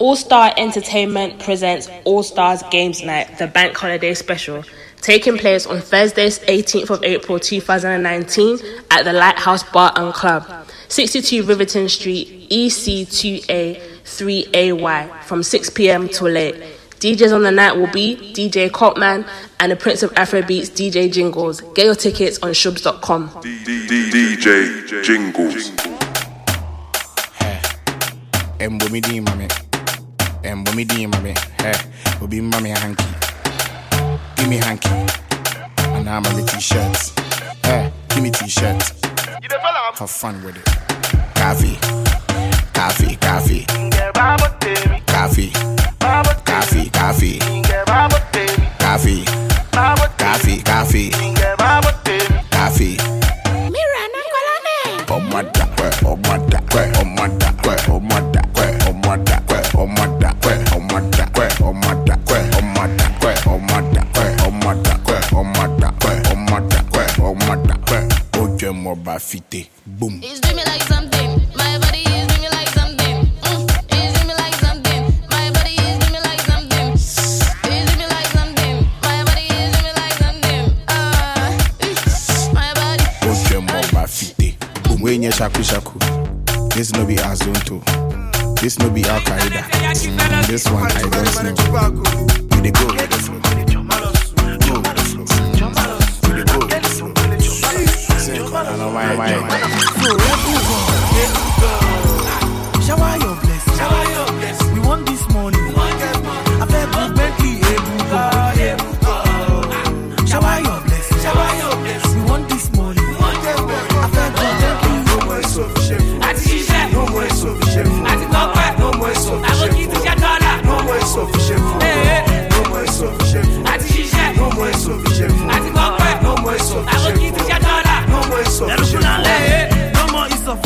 All Star Entertainment presents All Stars Games Night, the bank holiday special, taking place on Thursday, 18th of April 2019 at the Lighthouse Bar and Club, 62 Rivington Street, EC2A 3AY, from 6 pm till late. DJs on the night will be DJ Kopeman and the Prince of Afrobeats DJ Jinglez. Get your tickets on shoobs.com. DJ Jinglez. Embo mi di and when we DM mommy, hey, will be mommy hanky. Give me hanky. And I'm a the t-shirts, Hey, give me t-shirts. Have fun with it. Coffee. Coffee, coffee. Coffee. Coffee, coffee. Coffee. Coffee, coffee. Coffee. Mira, no, Oh, my God. Oh, my God. Ọmọdà pẹ̀ ó jẹ́ mọ́ bá fìtè boom. It's doing me like something. My body is doing me like something. Mm. It's doing me like something. My body is doing me like something. It's doing me like something. My body is doing me like something. Ah, my body. ó mọ́ bá fìtè boom. wey nye shaku shaku this no be our this no be al qaeda mm, this one i don't know we dey go way. Shower your blessings.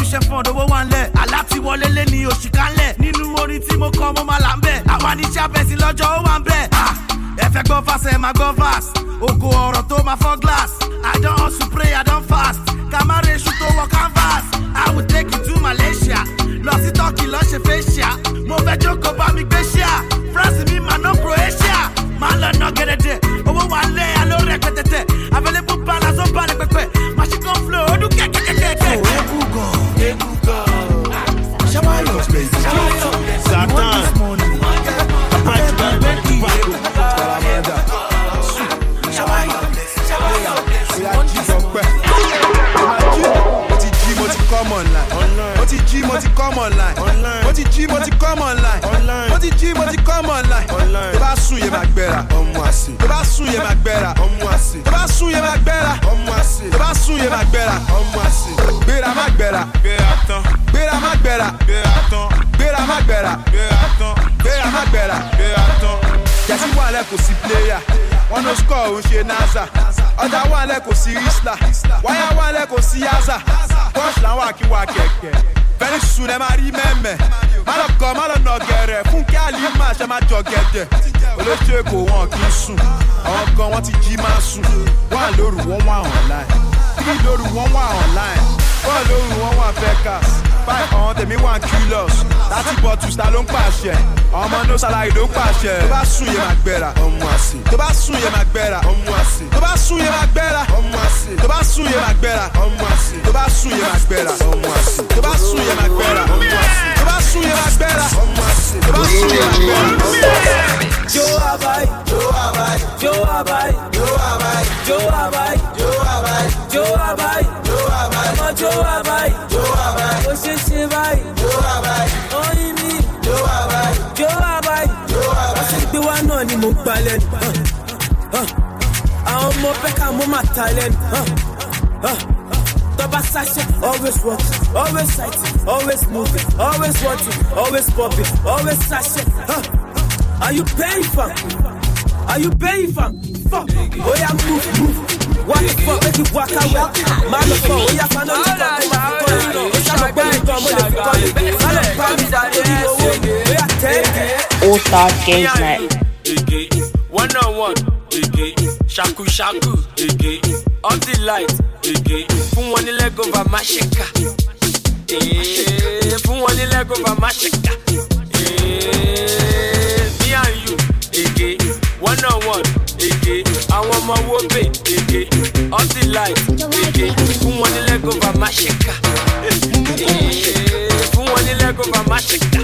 Insufficient fund owó wa ń lẹ̀. Aláti wọlé lé nínú orin tí mo kọ́ mo máa là ń bẹ̀. Àwa ní sábẹ́sì lọ́jọ́ ó wà ń bẹ̀. Ah, ẹ fẹ́ gbọ́ fast ẹ máa gbọ́ fast ògo ọ̀rọ̀ tó máa fọ́ glass. I don hustle pray i don fast. Kàmáre iṣu tó wọ canvas. I will take you to malaysia. Lọ sí turkey lọ ṣe facial. Mo fẹ́ jókòó bá mi gbé ṣíà. France mi máa ná croatia. Máa lọ ná gẹ̀dẹ̀dẹ̀ sùn yẹn máa gbẹ́ra. tó bá sùn yẹn máa gbẹ́ra. tó bá sùn yẹn máa gbẹ́ra. tó bá sùn yẹn máa gbẹ́ra. gbéra má gbẹ́ra. gbéra má gbẹ́ra. gbéra má gbẹ́ra. gbéra má gbẹ́ra. jẹ́sí wà lẹ́ kò sí pléyà wọ́n ló score òun ṣe nasa ọjà wà lẹ́ kò sí risla wáyà wà lẹ́ kò sí yaza bọ́ọ̀sì làwọn àkíwá kẹ̀kẹ́ fẹ́ni sùn ẹ máa rí mẹ́mẹ́ má lọ kọ́ má lọ nà gẹ̀rẹ̀ fún kí àlè má ṣe jọ gẹ̀dẹ̀ olóṣù èkó wọn kì í sùn. Àwọn wọn ti jí máa sùn. Wọn lóru wọn wà online. Kí lóru wọn wà online? Wọn lóru wọn wà fẹ́kàs five ọ̀hún tèmi wà curious láti bọ̀tù ta ló ń pàṣẹ. Ọmọ no salary ló ń pàṣẹ. Tó bá sùn yẹn máa gbẹ́ra. Ọmọ àṣẹ tó bá sùn yẹn máa gbẹ́ra. Ọmọ àṣẹ tó bá sùn yẹn máa gbẹ́ra. Ọmọ àṣẹ tó bá sùn yẹn máa gbẹ́ra. Ọmọ àṣẹ tó bá sùn yẹn máa gbẹ́ra. Ọmọ àṣẹ tó bá sùn yẹn máa gbẹ́ra. Ọmọ àṣẹ tó bá sùn yẹn máa gbẹ́ra. Ọmọ àṣẹ tó bá sùn yẹn máa gbẹ́ra. Ọmọ àṣẹ. Yo abai, yo abai, yo abai, yo abai, yo abai, yo abai, yo abai, yo abai, ọmọ yo abai. Àwọn ọmọ bẹ́ka mo máa ta lẹ́nu. Tọ́ba sáṣẹ́ always working, always sighting, always moving, always watching, always popping, always sáṣẹ́. Huh. Are you paying for? Are you paying for? Fuck. Oh yeah, move, move. What the fuck? Make it walk away. Man, the fuck. Oh yeah, fan on the fuck. Yeah, call it. Yeah, my baby, come on, let me call it. Man, the fuck. Oh yeah, take. All Star Games Night. One on one, shaku shaku, ege, off the light, ege, fún wọn ní leg over má ṣe ká, fún wọn ní leg over má ṣe ká, me and you èké one on one èké. Àwọn ọmọ wo pè èké. All the life èké. Fún wọn ní lẹ́gọ̀ọ́fà má ṣe kà fún wọn ní lẹ́gọ̀ọ́fà má ṣe kà.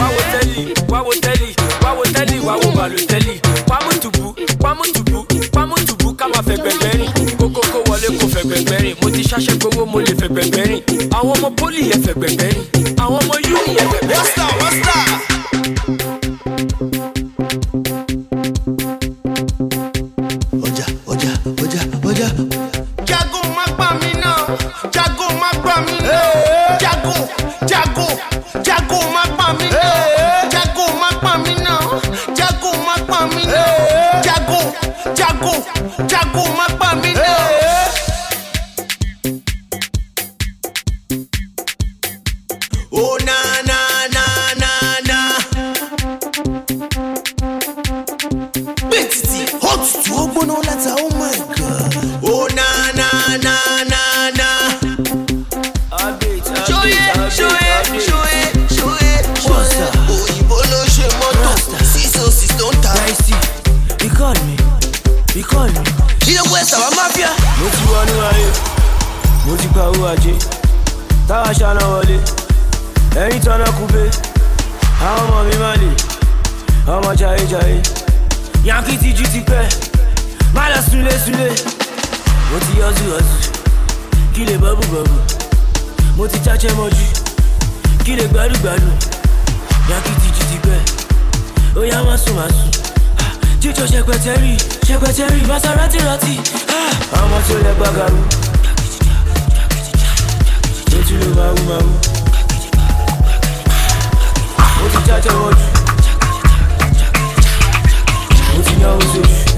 wáwo tẹ́lì wáwo tẹ́lì wáwo tẹ́lì wáwo bàlù tẹ́lì. Pàmùtùbù pàmùtùbù pàmùtùbù ká máa fẹ̀gbẹ̀gbẹ̀ rìn. Kókókó wọlé kò fẹ̀gbẹ̀gbẹ̀ rìn. Mo ti ṣàṣẹ gbowó mo lè fẹ̀gbẹ̀gbẹ̀ rìn. Àwọn ọmọ pólì yẹn fẹ̀gbẹ̀gbẹ̀ rìn. Àwọn ọmọ yúù yẹn fẹ̀gbẹ̀ má lọ súlé súlé mo ti yọzu yọzu kí lè bọ́bù bọ́bù mo ti jájẹ́ mọ́jú kí lè gbádùgbádùn yankí ti ju ti pẹ́ ó yá má sùn má sùn jíjọ ṣẹpẹtẹrì ṣẹpẹtẹrì maserati rati Ah, ọmọ tí ó lẹ gbàgàrú létí ló máa wú máa wú mo ti wọn jù mo ti náwó sójú.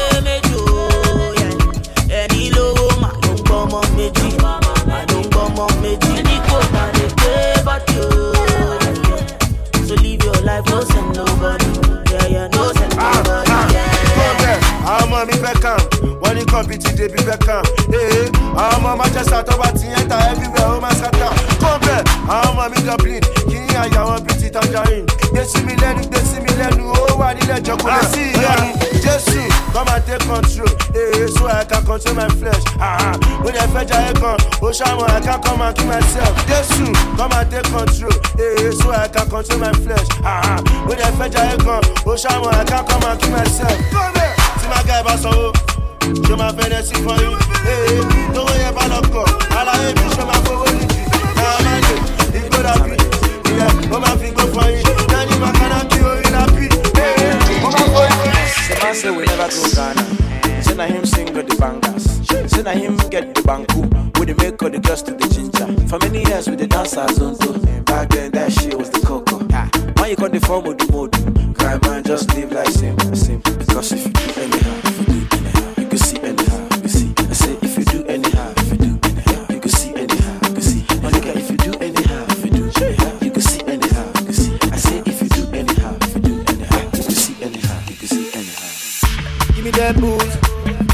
kọ́mpìtì débi ee àwọn ọmọ manchester tó bá ti yẹn ta everywhere ó máa ṣàtà kọ́ńbẹ̀ àwọn ọmọ mi dublin kì í àyà wọn bíi ti tangerine. Gbé sí mi lẹ́nu gbé sí mi lẹ́nu ó wà nílẹ̀ jọkùnrin sí ìyọnu jésù come and take control ee so i can control my flesh ó yẹ fẹ́ jayé kan ó ṣàmọ̀ i can come and kill myself jésù come and take control ee so i can control my flesh ó yẹ fẹ́ jayé kan ó ṣàmọ̀ i can come and kill myself. tí máa ga ẹ̀ bá sanwó ṣé máa fẹ́rẹ̀ sí fún yín ee tówó yẹn bá lọ kọ̀ aláyé mi ṣé máa fowó nìjì náà má lè igbó dàbí ìyẹn ó máa fi gbó fún yín dání makana kí orí làbí ee ó máa forí fún yín. The man say we never go Ghana. Say na him sing all the bangers. Say na him get the banku. We dey make all the girls to the ginger. For many years we dey dance as zonto. Back then that shit was the coco. When you come the form of the mode, cry man just live like simple, simple. Because if you do anyhow, if you do anyhow, that booze,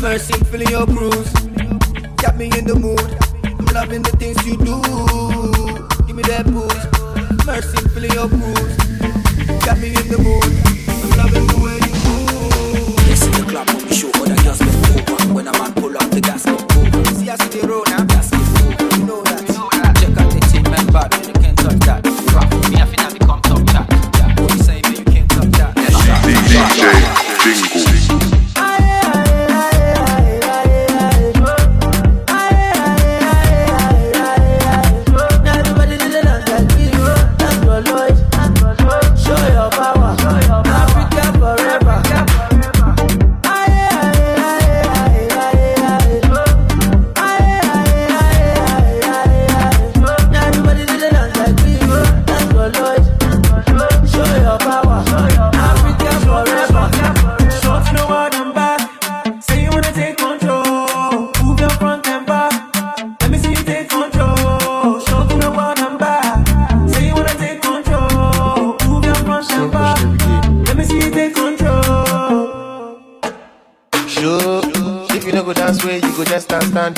mercy, I'm your bruise. Got me in the mood, I'm loving the things you do. Give me that booze, mercy, I'm your bruise. Got me in the mood, I'm loving the way you move. Yes, in the club, we show other girls get over. When a man pull up, the gas get over. See, I see the road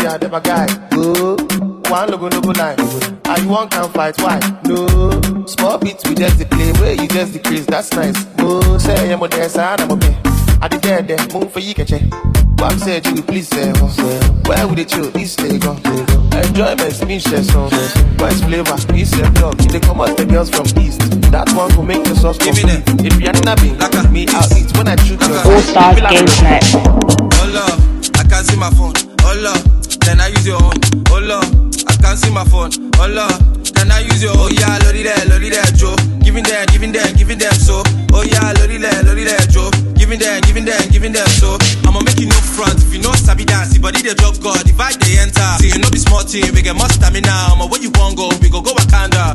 stand stand never guy. Go, one logo no go line. Mm-hmm. And you want can fight, why? No, small beats we just the play, where you just decrease, that's nice. No, say I'm on the side, I'm okay. I did there, there, move for you, catch it. What I'm saying, you please say, oh, where would they chill? This day go. Enjoyment, me share some. West flavor, peace and love. They come out the girls from east. That one will make the sauce complete. If you're napping, me, I'll eat when I shoot your All Stars Games Night. Oh Lord, I can't see my phone. Oh Lord, can I use your own? Oh Lord, I can't see my phone. Oh Lord, can I use your? Oh yeah, load there, load there, Joe. Giving them, giving them, giving them so. Oh yeah, load there, load there, Joe. Giving them, giving them, giving them so. I'ma make you no front if you know sabi dance. The body they drop God, vibe they enter. See, you know be small team, we get more stamina. I'ma where you want go, we go go Wakanda.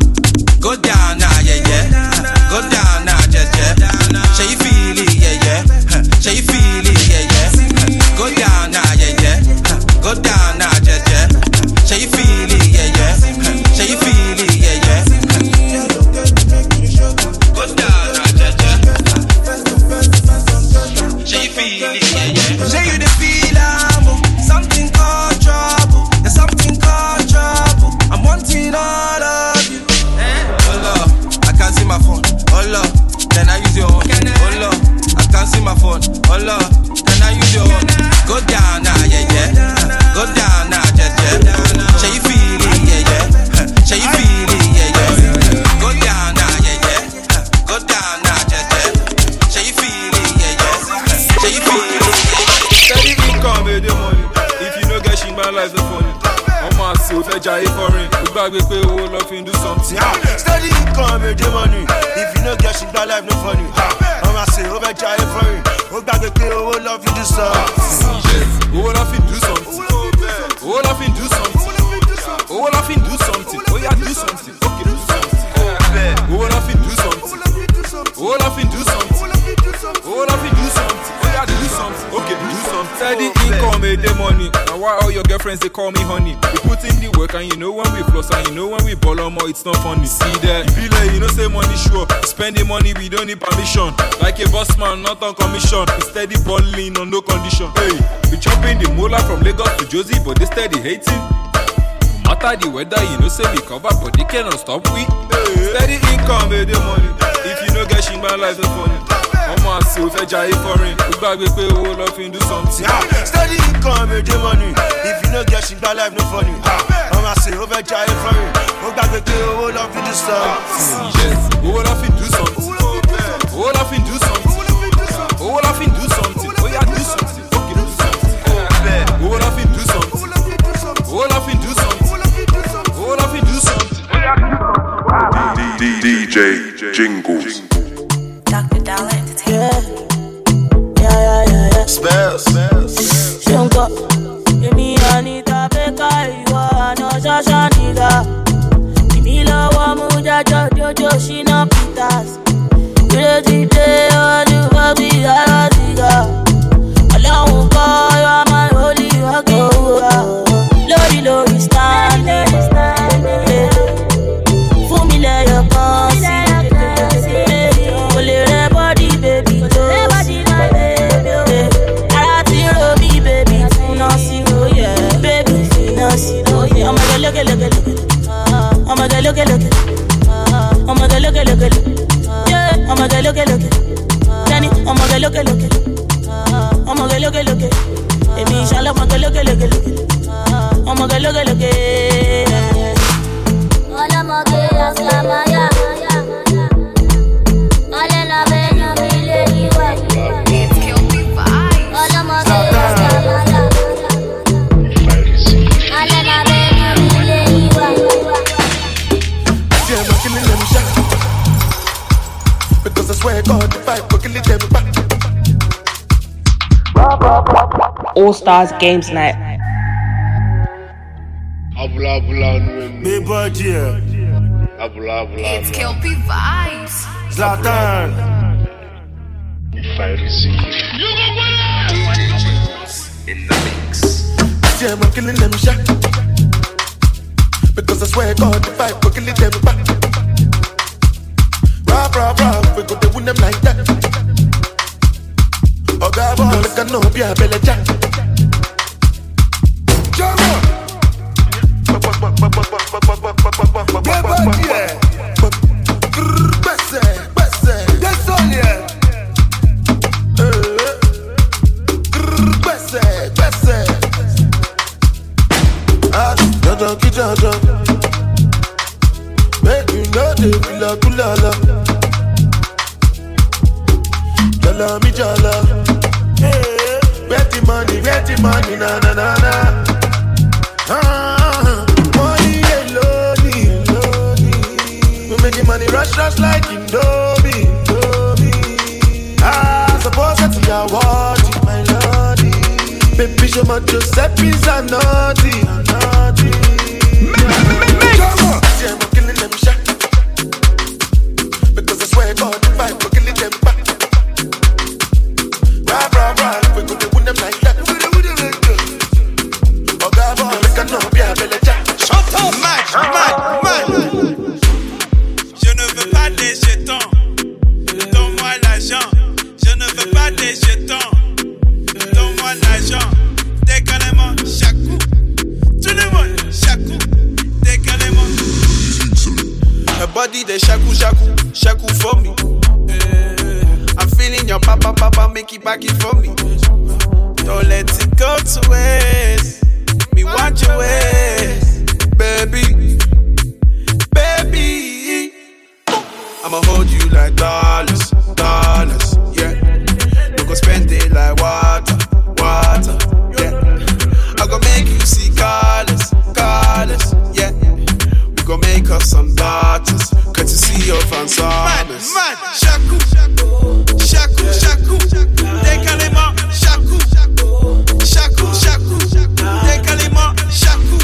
Pé owó lọ why all your girlfriends they call me honey? We put in the work and you know when we floss and you know when we ball on more, it's not funny. See that? You be like, you know say money sure. Spending money, we don't need permission. Like a boss man, not on commission. We steady balling on no condition. Hey, we chopping the mola from Lagos to Josie, but they steady hating. No matter the weather, you know say we cover, but they cannot stop we. Steady income, made the money. If you no get my life is funny. Ọmọ àṣẹ ò fẹ́ jayé foreign. Ó gbàgbé pé owó lọ fi ń do something. Steady income, make the money. If you no get shit, life no funny. I'm a say, over giant foreign. Ó gbàgbé pé owó lọ fi do something. Owó lọ fi ń do something. Owó lọ fi ń do something. Owó lọ fi ń do something. Ó yá do something. Okay, do something. Owó lọ fi ń do something. Owó lọ fi ń do something. Owó lọ fi ń do something. Ó yá do something. DJ Jinglez. All Stars Games Night. Abula abula nu Abula abula It's Kelpie Vibes. Zlatan. If I receive. In the mix. Yeah, I'm killing them shot. Because I swear God, the fight, we're killing them back. Rah, rah, rah, we go to win them like that. Oh, God, boy, look, I know, be a belly jack. jaja, ki jaja. Make you know the villa kulala. Jala mi jala. hey. Where the money, Where the money, na na na na. Ah, money lonely, lonely. We making money rush rush like Indomie, Indomie. Ah, suppose that's your watch, my lordy. Baby, show my Joseph is a naughty. Body the shaku shaku, shaku for me. Eh, I'm feeling your papa papa, make it back it for me. Don't let it go to waste. Me want your ways, baby, baby. I'ma hold you like dollars, dollars, yeah. You go spend it like water, water, gon' make us some daughters. Good to see your fans Mad, mad, chakou. Chakou, chakou. Décalez-moi, chakou. Chakou, chakou. Décalez-moi, chakou.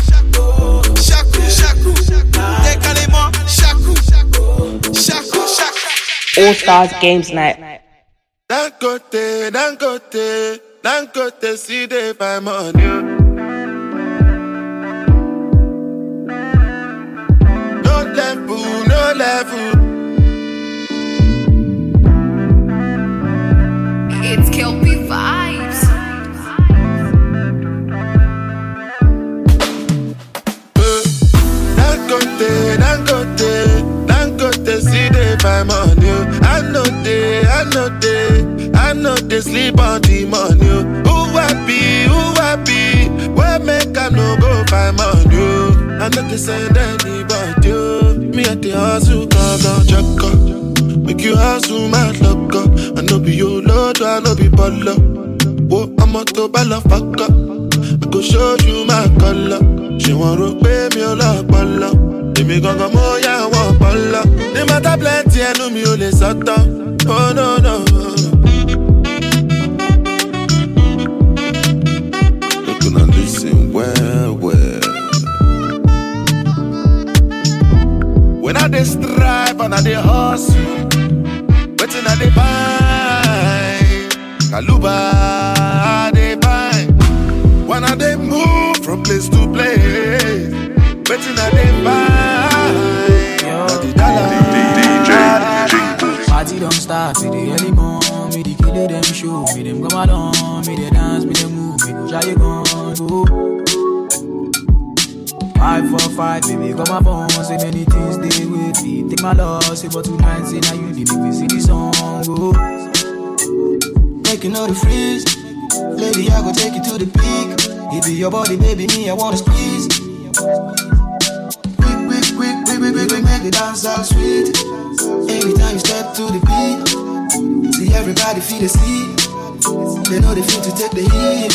Chakou, chakou. Décalez-moi, chakou. Chakou, chakou. All Stars Games Night. Dangote, Dangote, Dangote, see they find money. Level. It's Kelpie Vibes. Dangote, Dangote, Dangote, see they find money. I know they, I know they, I know they sleep on the money. Who happy, who happy? Where make I no go find money? I know they send anybody. I know be baller. Whoa, I'm a to balla fuck up. I go show you my color. She to pay me a lot, balla. Èmi gangan mo yà wọ́n bọ́lá. Ní plenty ẹnu mi ò lè sọ́tọ̀. Oh no no. Well. When I dey strive and I dey hustle, I dey find? Wetin I dey find? Na. Party don't start, see the early morn, me the kill them show, me them come along, me they dance, me they move, me go try you gon' go. Five for five, baby, come my phone, say many things they with me. Take my loss, say but tonight, say now you need me, see the song go. Make you know the freeze. Lady, I go take you to the peak. It be your body, baby, me, I wanna squeeze. Quick, quick, make the dance all sweet. Anytime you step to the beat, see everybody feel the seat. They know they feel to take the heat.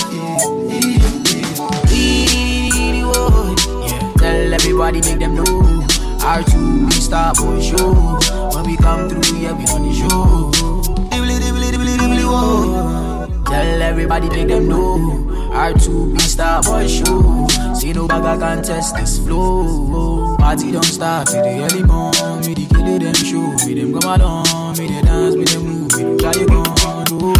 Yeah, tell everybody, make them know. R2, we star boy show. When we come through, yeah, we on the show. Dibbly, dibbly, dibbly, dibbly, whoa. Tell everybody, make them know. R2, we star boy show. See no bagger can test this flow. Party don't start till the early morn. Me the kill them show. Me them come along. Me they dance, me they move. Me they try oh. you gon' do.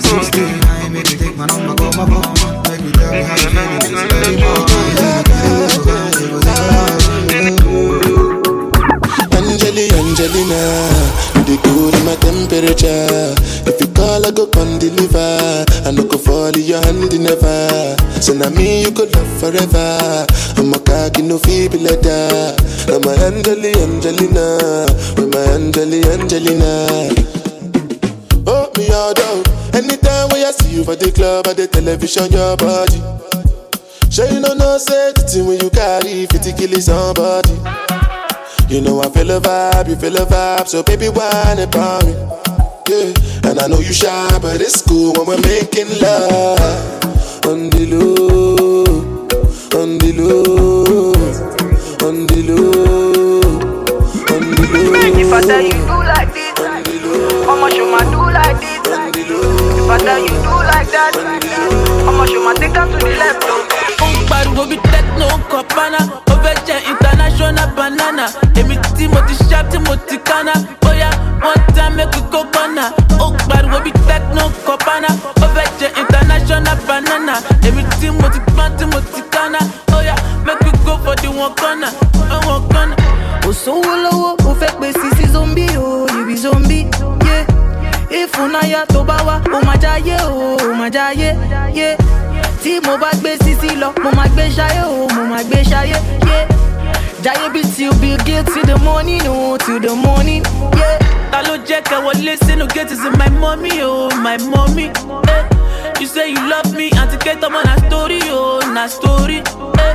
69, make me take my number, call my phone. Make me tell me how you feeling. It's early Angeli, Angelina, you the good in my temperature. If you call, I go come deliver. I no go fall in your hand never. So now me you could love forever. I'm a cocky no feeble letter. I'm a Angeli, Angelina, with my Angeli, Angelina. Oh me all down. Anytime when I see you for the club or the television, your body. Sure you know no say the thing when you carry 50 kill somebody. You know I feel a vibe, you feel a vibe, so baby, whine about me. Yeah, and I know you shy, but it's cool when we're making love. On. If I tell you do like this, how much you ma do like this? If I tell you do like that, how much you ma morning o till the morning. Yeah. ta ló jẹ́ kẹ́ wọlé sínú gate is my mommy o my mommy. Eh. you say you love me àti kẹ́tọ́ mọ́ na story o na story. Eh.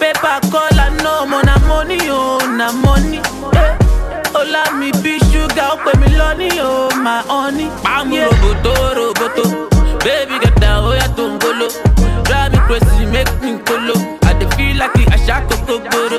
paper call àná ọmọ na money o na money. Eh. ọlá mi bí ṣúgà ó pè mí lọ́ní o my honey. pàmò roboto roboto baby gẹ̀dá ó yàtọ̀ ń golo drive me crazy make me kolo i dey feel like àṣà kókó gbòòrò.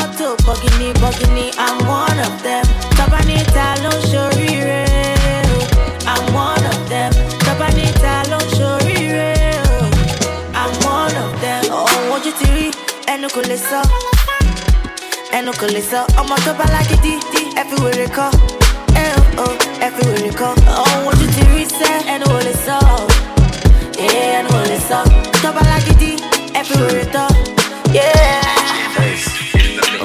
mọ́tò bọ́gìnì bọ́gìnì i'm one of them tọ́ba níta ló ṣoríire o. I'm one of them. Tabanita ló ń ṣoríire o. I'm one of them. Ọ̀hún ojú ti rí ẹnu kò lè sọ. Ẹnu kò lè sọ. Ọmọ tó bá lágídí ẹ fi wèrè kọ́. Ẹ o ẹ fi wèrè kọ́. Ọ̀hún ojú ti rí sẹ́ ẹnu kò lè sọ. Ẹnu kò lè sọ. Tó bá lágídí fi wèrè tọ́.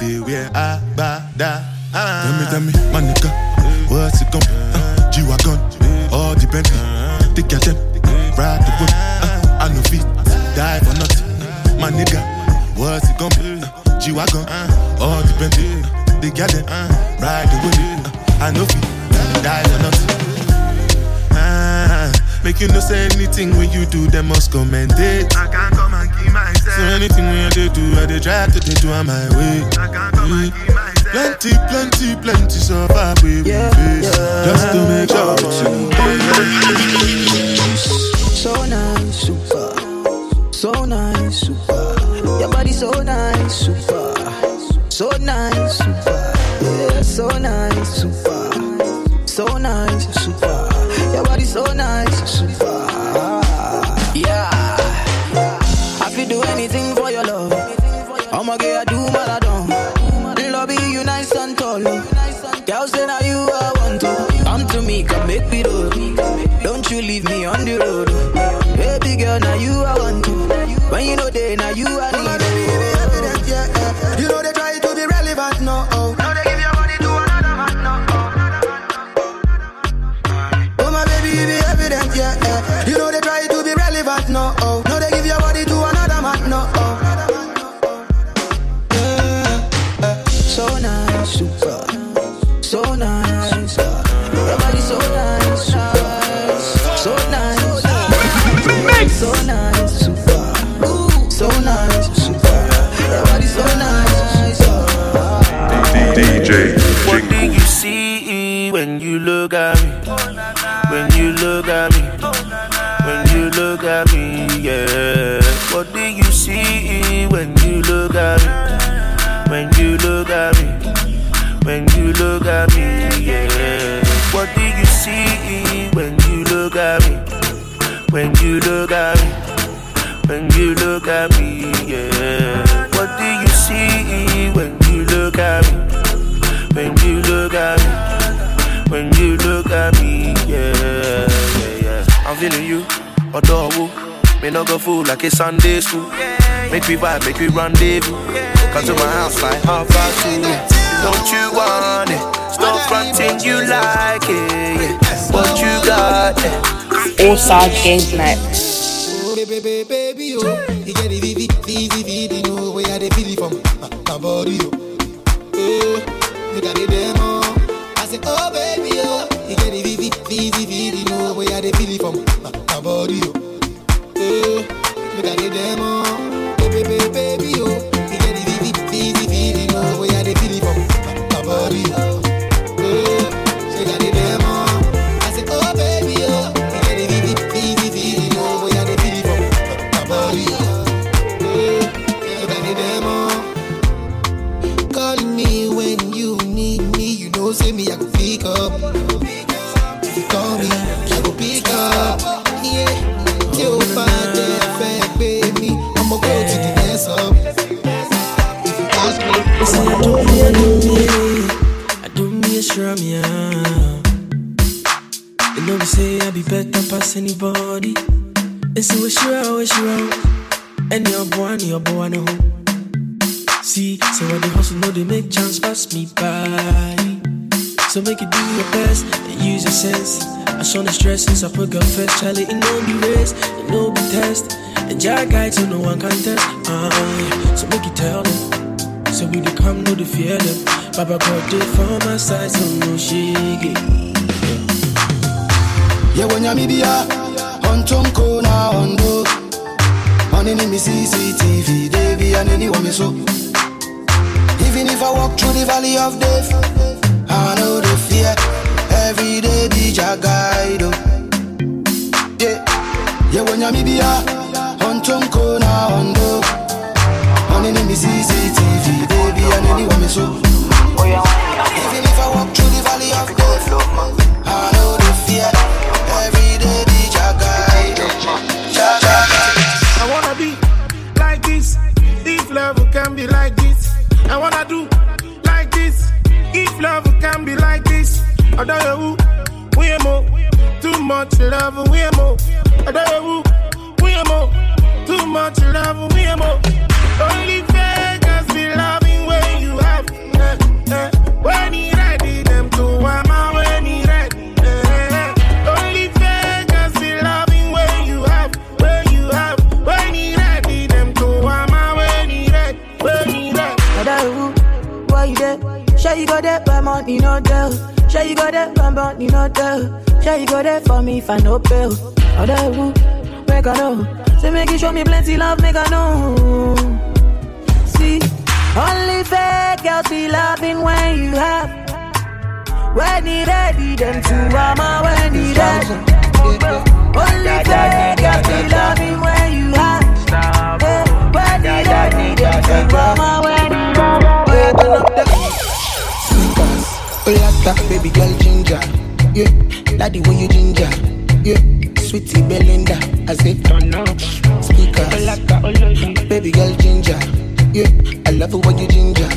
they wear a ba da. Tell me, tell me, my nigga, what's it gon' uh, G-Wagon, all the Bentley, take your time, ride the whip. Uh, I know feet, die for nothing. My nigga, what's it gon' be? Uh, G-Wagon, all the Bentley, they got them, ride the whip. Uh, I know feet, die for nothing. Ah, make you no say anything when you do, they must commend it. I can't come and keep myself. So anything when they do, I they try to they do on my way. I can't come and keep myself. Plenty, plenty, plenty survive we yeah, face. Just to make sure that So nice, super. So nice, super. Your body so nice, super. So nice, super. Yeah, so nice, super. So nice, super. Your body so nice, super. Leave me on the road. Baby girl, now you I want to. When you know they, now you I need. What do you see when you look at me? When you look at me? When you look at me, yeah. What do you see when you look at me? When you look at me? When you look at me, yeah. What do you see when you look at me? When you look at me, when you look at me, yeah, yeah, yeah. I'm feeling you, adore Me no go fool like it's Sunday school. Make me vibe, make me rendezvous. Come to my house like half past two. Don't you want it? Stop fronting, you like it. Yeah. What you got? Yeah. All Stars Games Night. Oh, baby, baby, baby, oh. You get the vivi, vivi, vivi, know where I dey feel it from. My, my body, oh. Eh, you got the demo. I say, oh, baby, oh. You get the vivi, vivi, vivi, know where I dey feel it from. My, my body, oh. You got the demo. Baby, baby, baby, oh. Dey for my side, so no shake it. yewe nyamibia ontonko na ondo onini mi cctv devi aneni wame so. Even if i walk through the valley of death i know the fear. Every day be jagaido oh. yeah yewe nyamibia ontonko na ondo onini mi cctv devi aneni wame so even if i walk through the valley of death i know the fear every day be jagaido I wanna be like this. If love can be like this, I wanna do like this. If love can be like this, I don't know who more. Too much love, we more. I don't know who more. Too much love, we more. Only who, why you there? Sure you go there, but money no tell. Sure you go there, but money no tell. Sure you go there for me if I no pay. Other who, make I know. Say make you show me plenty love, make I know. See, only fake girls be loving when you have. When he ready, them two mama when he ready. Only fake girls be loving when you have. When he ready, them two mama ready. Olata, baby girl ginger. Yeah, daddy when you ginger. Yeah, sweetie Belinda. I say turn up speakers. Baby girl ginger. Yeah, I love it when you ginger.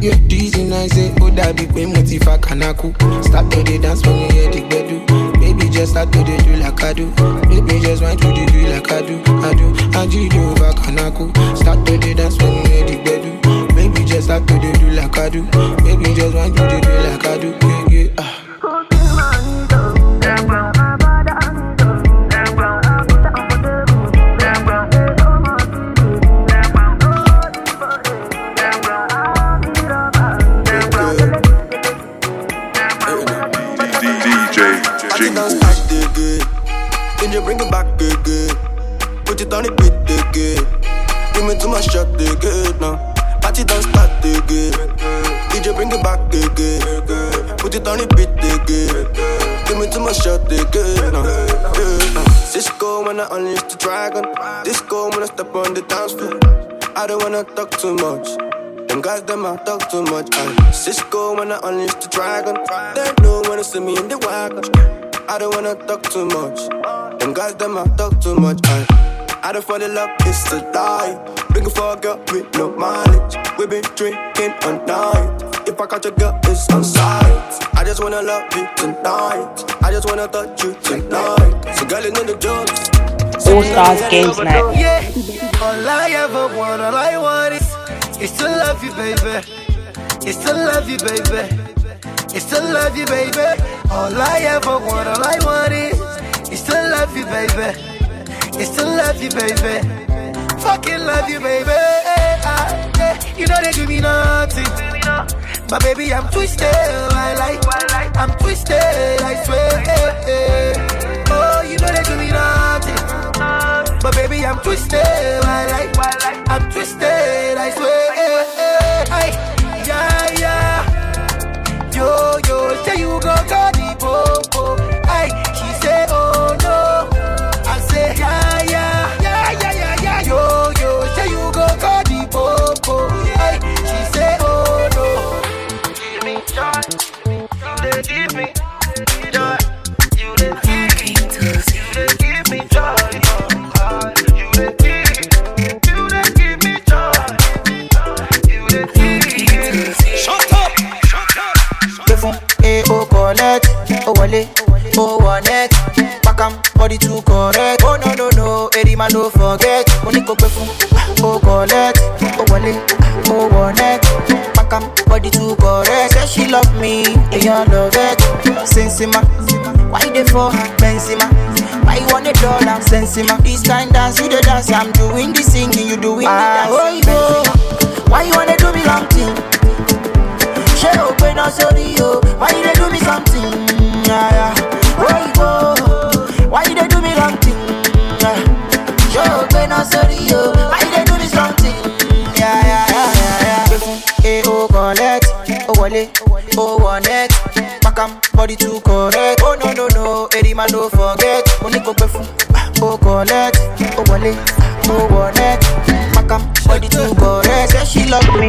Yeah, teasing I say oh that big pay motiva kanaku. Start to the dance when you hear the bedu. Baby just start to dey do like I do. Me just want to dey do like I do, I do. And you do I go. Start to dey dance when you hear the bedu. Start to do like I do. Make me just want to dey do like I do, yeah, yeah. Ah. Too much. Them guys, them I talk too much. I Cisco when I unleash the dragon. They know when they see me in the wagon. I don't wanna talk too much. Them guys, them I talk too much. I I don't fall in love, it's a lie. Looking for a girl with no mileage. we been drinking all night. If I catch a girl, it's on sight. I just wanna love you tonight. I just wanna touch you tonight. So, girl, you know the jokes. All Stars Games Night. All I ever want, all I want is, is to love you, baby. Is to love you, baby. Is to love you, baby. All I ever want, all I want is, is to love you, baby. Is to love you, baby. Fucking love you, baby. Ah, yeah. You know they do me nothing. But baby, I'm twisted. I like, I'm twisted. I swear. Oh, you know they do me nothing. But baby, I'm twisted. I like, I'm twisted. I swear. Ay, yeah, yeah. Yo, yo, say you go go the popo. Ay, fún A O collect, ó wọlé, ó wọ net, pakam body too correct. Oh no no no, eri ma no forget. Mo ní kó gbé fún O collect, ó wọlé, ó wọ net, pakam body too correct. Say she love me, èèyàn love it. Sensima, why you dey for Benzema? Why you want a dollar? Sensima, this kind dance you dey dance, I'm doing the singing, you doing the Ah, dancing. Benzema, why you wanna do me long thing? Ṣé o pé náà sórí o. Why you dey do me something? Yeah, yeah. oyinbo why you dey do me wrong thing yeah. ṣé o pé náà sórí o. Why you dey do me something? Yeah, yeah, yeah, yeah, yeah. gbé fún a o collect. Ó wọlé ó wọ net pakam body too correct. Oh no no no. Eri ma no forget. Mo ní kó gbé fún o collect. Ó wọlé ó wọ net pakam body too correct. Say she love me.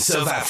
sounds of